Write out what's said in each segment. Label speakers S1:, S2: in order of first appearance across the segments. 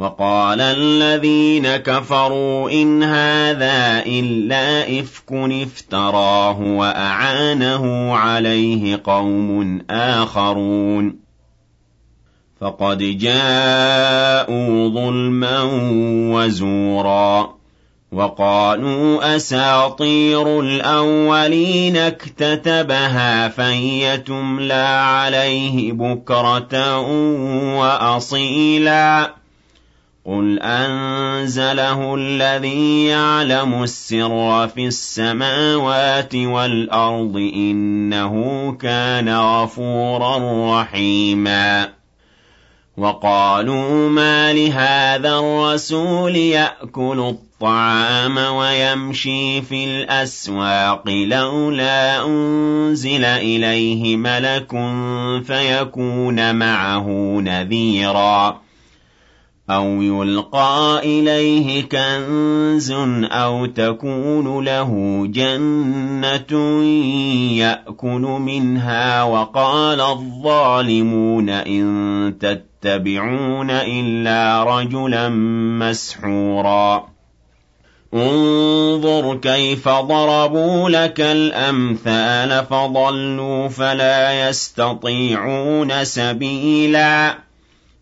S1: وقال الذين كفروا إن هذا إلا إفك افتراه وأعانه عليه قوم آخرون. فقد جاءوا ظلما وزورا. وقالوا أساطير الأولين اكتتبها فهي تملى عليه بكرة وأصيلا. قل أنزله الذي يعلم السر في السماوات والأرض إنه كان غفورا رحيما وقالوا ما لهذا الرسول يأكل الطعام ويمشي في الأسواق لولا أنزل إليه ملك فيكون معه نذيرا أو يلقى إليه كنز أو تكون له جنة يأكل منها وقال الظالمون إن تتبعون إلا رجلا مسحورا انظر كيف ضربوا لك الأمثال فضلوا فلا يستطيعون سبيلا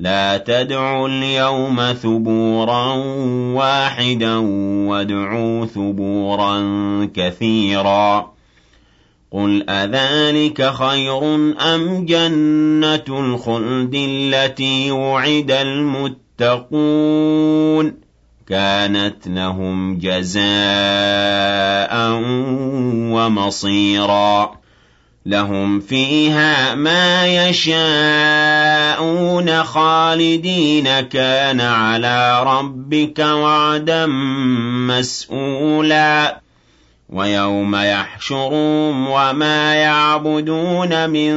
S1: لا تدعوا اليوم ثبورا واحدا وادعوا ثبورا كثيرا. قل أذلك خير أم جنة الخلد التي وعد المتقون؟ كانت لهم جزاء ومصيرا. لهم فيها ما يشاءون خالدين. كان على ربك وعدا مسئولا ويوم يحشرهم وما يعبدون من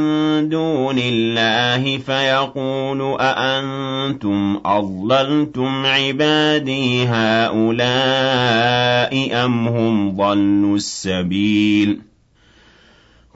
S1: دون الله فيقول أأنتم أضللتم عبادي هؤلاء أم هم ضلوا السبيل؟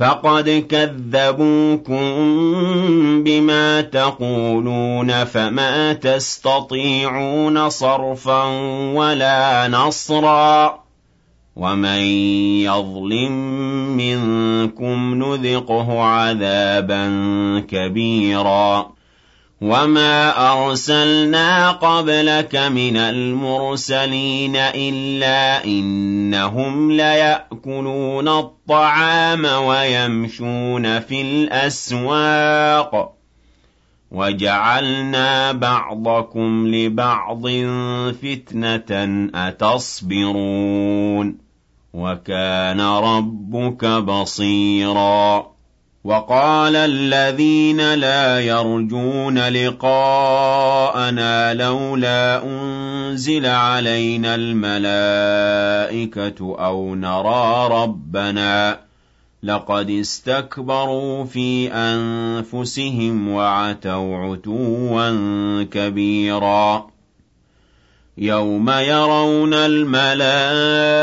S1: فقد كذبوكم بما تقولون فما تستطيعون صرفا ولا نصرا ومن يظلم منكم نذقه عذابا كبيرا وَمَا أَرْسَلْنَا قَبْلَكَ مِنَ الْمُرْسَلِينَ إِلَّا إِنَّهُمْ لَيَأْكُلُونَ الطَّعَامَ وَيَمْشُونَ فِي الْأَسْوَاقِ وَجَعَلْنَا بَعْضَكُمْ لِبَعْضٍ فِتْنَةً أَتَصْبِرُونَ وَكَانَ رَبُّكَ بَصِيرًا وَقَالَ الَّذِينَ لَا يَرْجُونَ لِقَاءَنَا لَوْلَا أُنزِلَ عَلَيْنَا الْمَلَائِكَةُ أَوْ نَرَىٰ رَبَّنَا ۗ لَقَدِ اسْتَكْبَرُوا فِي أَنفُسِهِمْ وَعَتَوْا عُتُوًّا كَبِيرًا يَوْمَ يَرَوْنَ الْمَلَائِكَةَ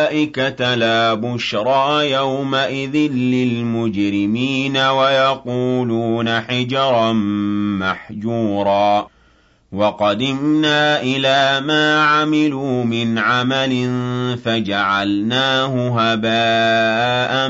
S1: لَا بُشْرَىٰ يَوْمَئِذٍ لِّلْمُجْرِمِينَ وَيَقُولُونَ حِجْرًا مَّحْجُورًا وَقَدِمْنَا إِلَىٰ مَا عَمِلُوا مِنْ عَمَلٍ فَجَعَلْنَاهُ هَبَاءً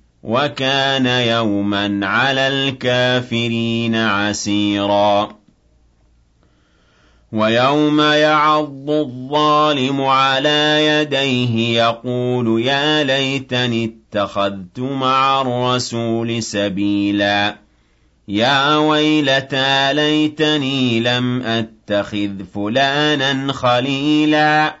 S1: وَكَانَ يَوْمًا عَلَى الْكَافِرِينَ عَسِيرًا. وَيَوْمَ يَعَضُّ الظَّالِمُ عَلَىٰ يَدَيْهِ يَقُولُ يَا لَيْتَنِي اتَّخَذْتُ مَعَ الرَّسُولِ سَبِيلًا. يَا وَيْلَتَىٰ لَيْتَنِي لَمْ أَتَّخِذْ فُلَانًا خَلِيلًا.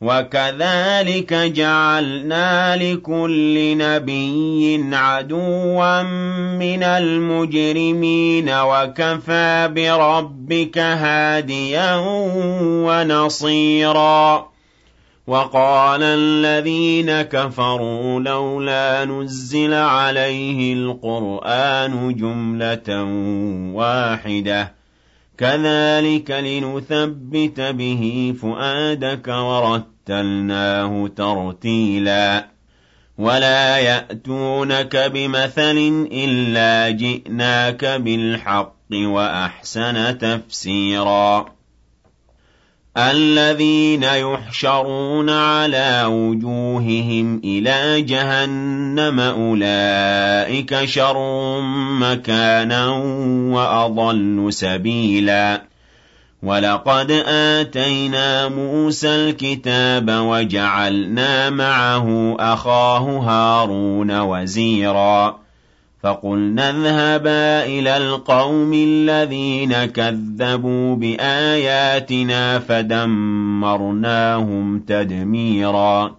S1: وَكَذَٰلِكَ جَعَلْنَا لِكُلِّ نَبِيٍّ عَدُوًّا مِّنَ الْمُجْرِمِينَ ۖ وَكَفَىٰ بِرَبِّكَ هَادِيًا وَنَصِيرًا. وَقَالَ الَّذِينَ كَفَرُوا لَوْلَا نُزِّلَ عَلَيْهِ الْقُرْآنُ جُمْلَةً وَاحِدَةً. كَذَٰلِكَ لِنُثَبِّتَ بِهِ فُؤَادَكَ وَرَتَّلْنَاهُ تَرْتِيلًا. وَلَا يَأْتُونَكَ بِمَثَلٍ إِلَّا جِئْنَاكَ بِالْحَقِّ وَأَحْسَنَ تَفْسِيرًا. الَّذِينَ يُحْشَرُونَ عَلَىٰ وُجُوهِهِمْ إِلَىٰ جَهَنَّمَ أُولَٰئِكَ شَرٌّ مَّكَانًا وَأَضَلُّ سَبِيلًا. وَلَقَدْ آتَيْنَا مُوسَى الْكِتَابَ وَجَعَلْنَا مَعَهُ أَخَاهُ هَارُونَ وَزِيرًا. فَقُلْنَا اذْهَبَا إِلَى الْقَوْمِ الَّذِينَ كَذَّبُوا بِآيَاتِنَا فَدَمَّرْنَاهُمْ تَدْمِيرًا.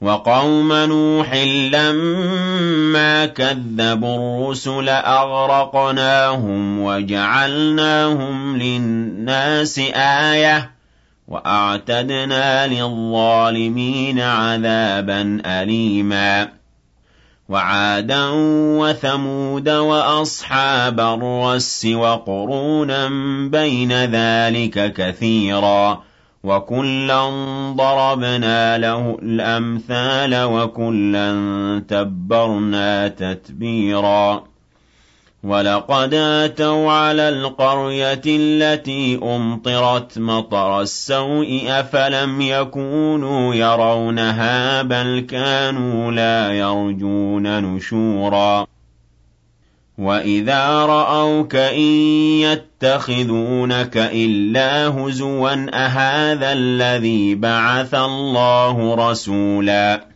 S1: وَقَوْمَ نُوحٍ لَّمَّا كَذَّبُوا الرُّسُلَ أَغْرَقْنَاهُمْ وَجَعَلْنَاهُمْ لِلنَّاسِ آيَةً وَأَعْتَدْنَا لِلظَّالِمِينَ عَذَابًا أَلِيمًا. وَعَادًا وَثَمُودَ وَأَصْحَابَ الرَّسِّ وَقُرُونًا بَيْنَ ذَٰلِكَ كَثِيرًا وَكُلًّا ضَرَبْنَا لَهُ الْأَمْثَالَ وَكُلًّا تَبَّرْنَا تَتْبِيرًا وَلَقَدْ أَتَوْا عَلَى الْقَرْيَةِ الَّتِي أُمْطِرَتْ مَطَرَ السَّوْءِ ۚ أَفَلَمْ يَكُونُوا يَرَوْنَهَا بَلْ كَانُوا لَا يَرْجُونَ نُشُورًا وَإِذَا رَأَوْكَ إِن يَتَّخِذُونَكَ إِلَّا هُزُوًا أَهَٰذَا الَّذِي بَعَثَ اللَّهُ رَسُولًا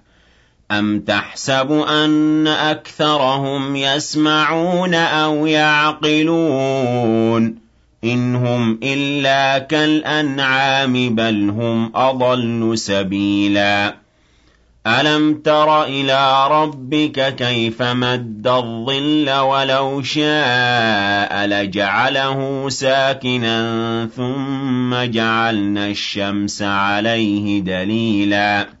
S1: أم تحسب أن أكثرهم يسمعون أو يعقلون إن هم إلا كالأنعام بل هم أضل سبيلا ألم تر إلى ربك كيف مد الظل ولو شاء لجعله ساكنا ثم جعلنا الشمس عليه دليلا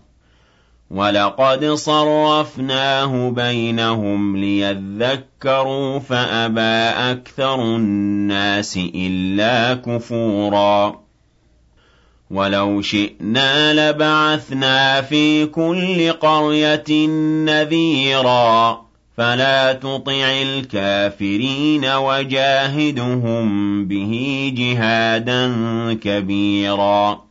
S1: ولقد صرفناه بينهم ليذكروا فأبى أكثر الناس إلا كفورا وَلَوْ شِئْنَا لَبَعَثْنَا فِي كُلِّ قَرْيَةٍ نَّذِيرًا فَلَا تُطِعِ الْكَافِرِينَ وَجَاهِدْهُم بِهِ جِهَادًا كَبِيرًا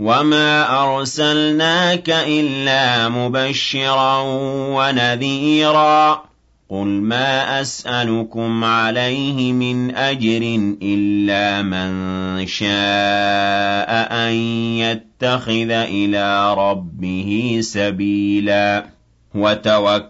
S1: وَمَا أَرْسَلْنَاكَ إِلَّا مُبَشِّرًا وَنَذِيرًا قُلْ مَا أَسْأَلُكُمْ عَلَيْهِ مِنْ أَجْرٍ إِلَّا مَن شَاءَ أَن يَتَّخِذَ إِلَىٰ رَبِّهِ سَبِيلًا وَتَوَكَّلْ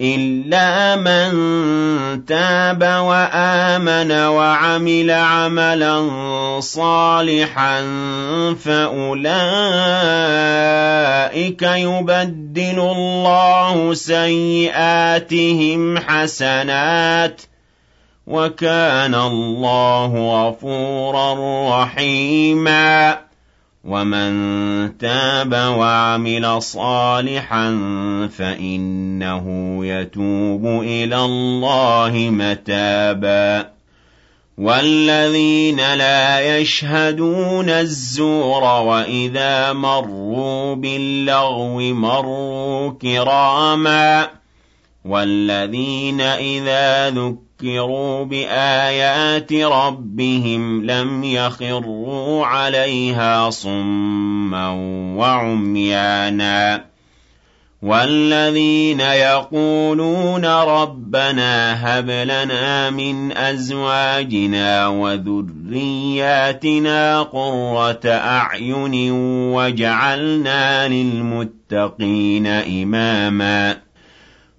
S1: إِلَّا مَن تَابَ وَآمَنَ وَعَمِلَ عَمَلًا صَالِحًا فَأُولَٰئِكَ يُبَدِّلُ اللَّهُ سَيِّئَاتِهِمْ حَسَنَاتٍ ۗ وَكَانَ اللَّهُ غَفُورًا رَّحِيمًا وَمَن تَابَ وَعَمِلَ صَالِحًا فَإِنَّهُ يَتُوبُ إِلَى اللَّهِ مَتَابًا وَالَّذِينَ لَا يَشْهَدُونَ الزُّورَ وَإِذَا مَرُّوا بِاللَّغْوِ مَرُّوا كِرَامًا وَالَّذِينَ إِذَا ذُكِّرُوا بِآيَاتِ رَبِّهِمْ لَمْ يَخِرُّوا عَلَيْهَا صُمًّا وَعُمْيَانًا وَالَّذِينَ يَقُولُونَ رَبَّنَا هَبْ لَنَا مِنْ أَزْوَاجِنَا وَذُرِّيَّاتِنَا قُرَّةَ أَعْيُنٍ وَاجْعَلْنَا لِلْمُتَّقِينَ إِمَامًا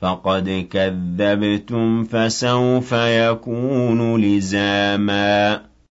S1: فَقَدْ كَذَّبْتُمْ فَسَوْفَ يَكُونُ لِزَامًا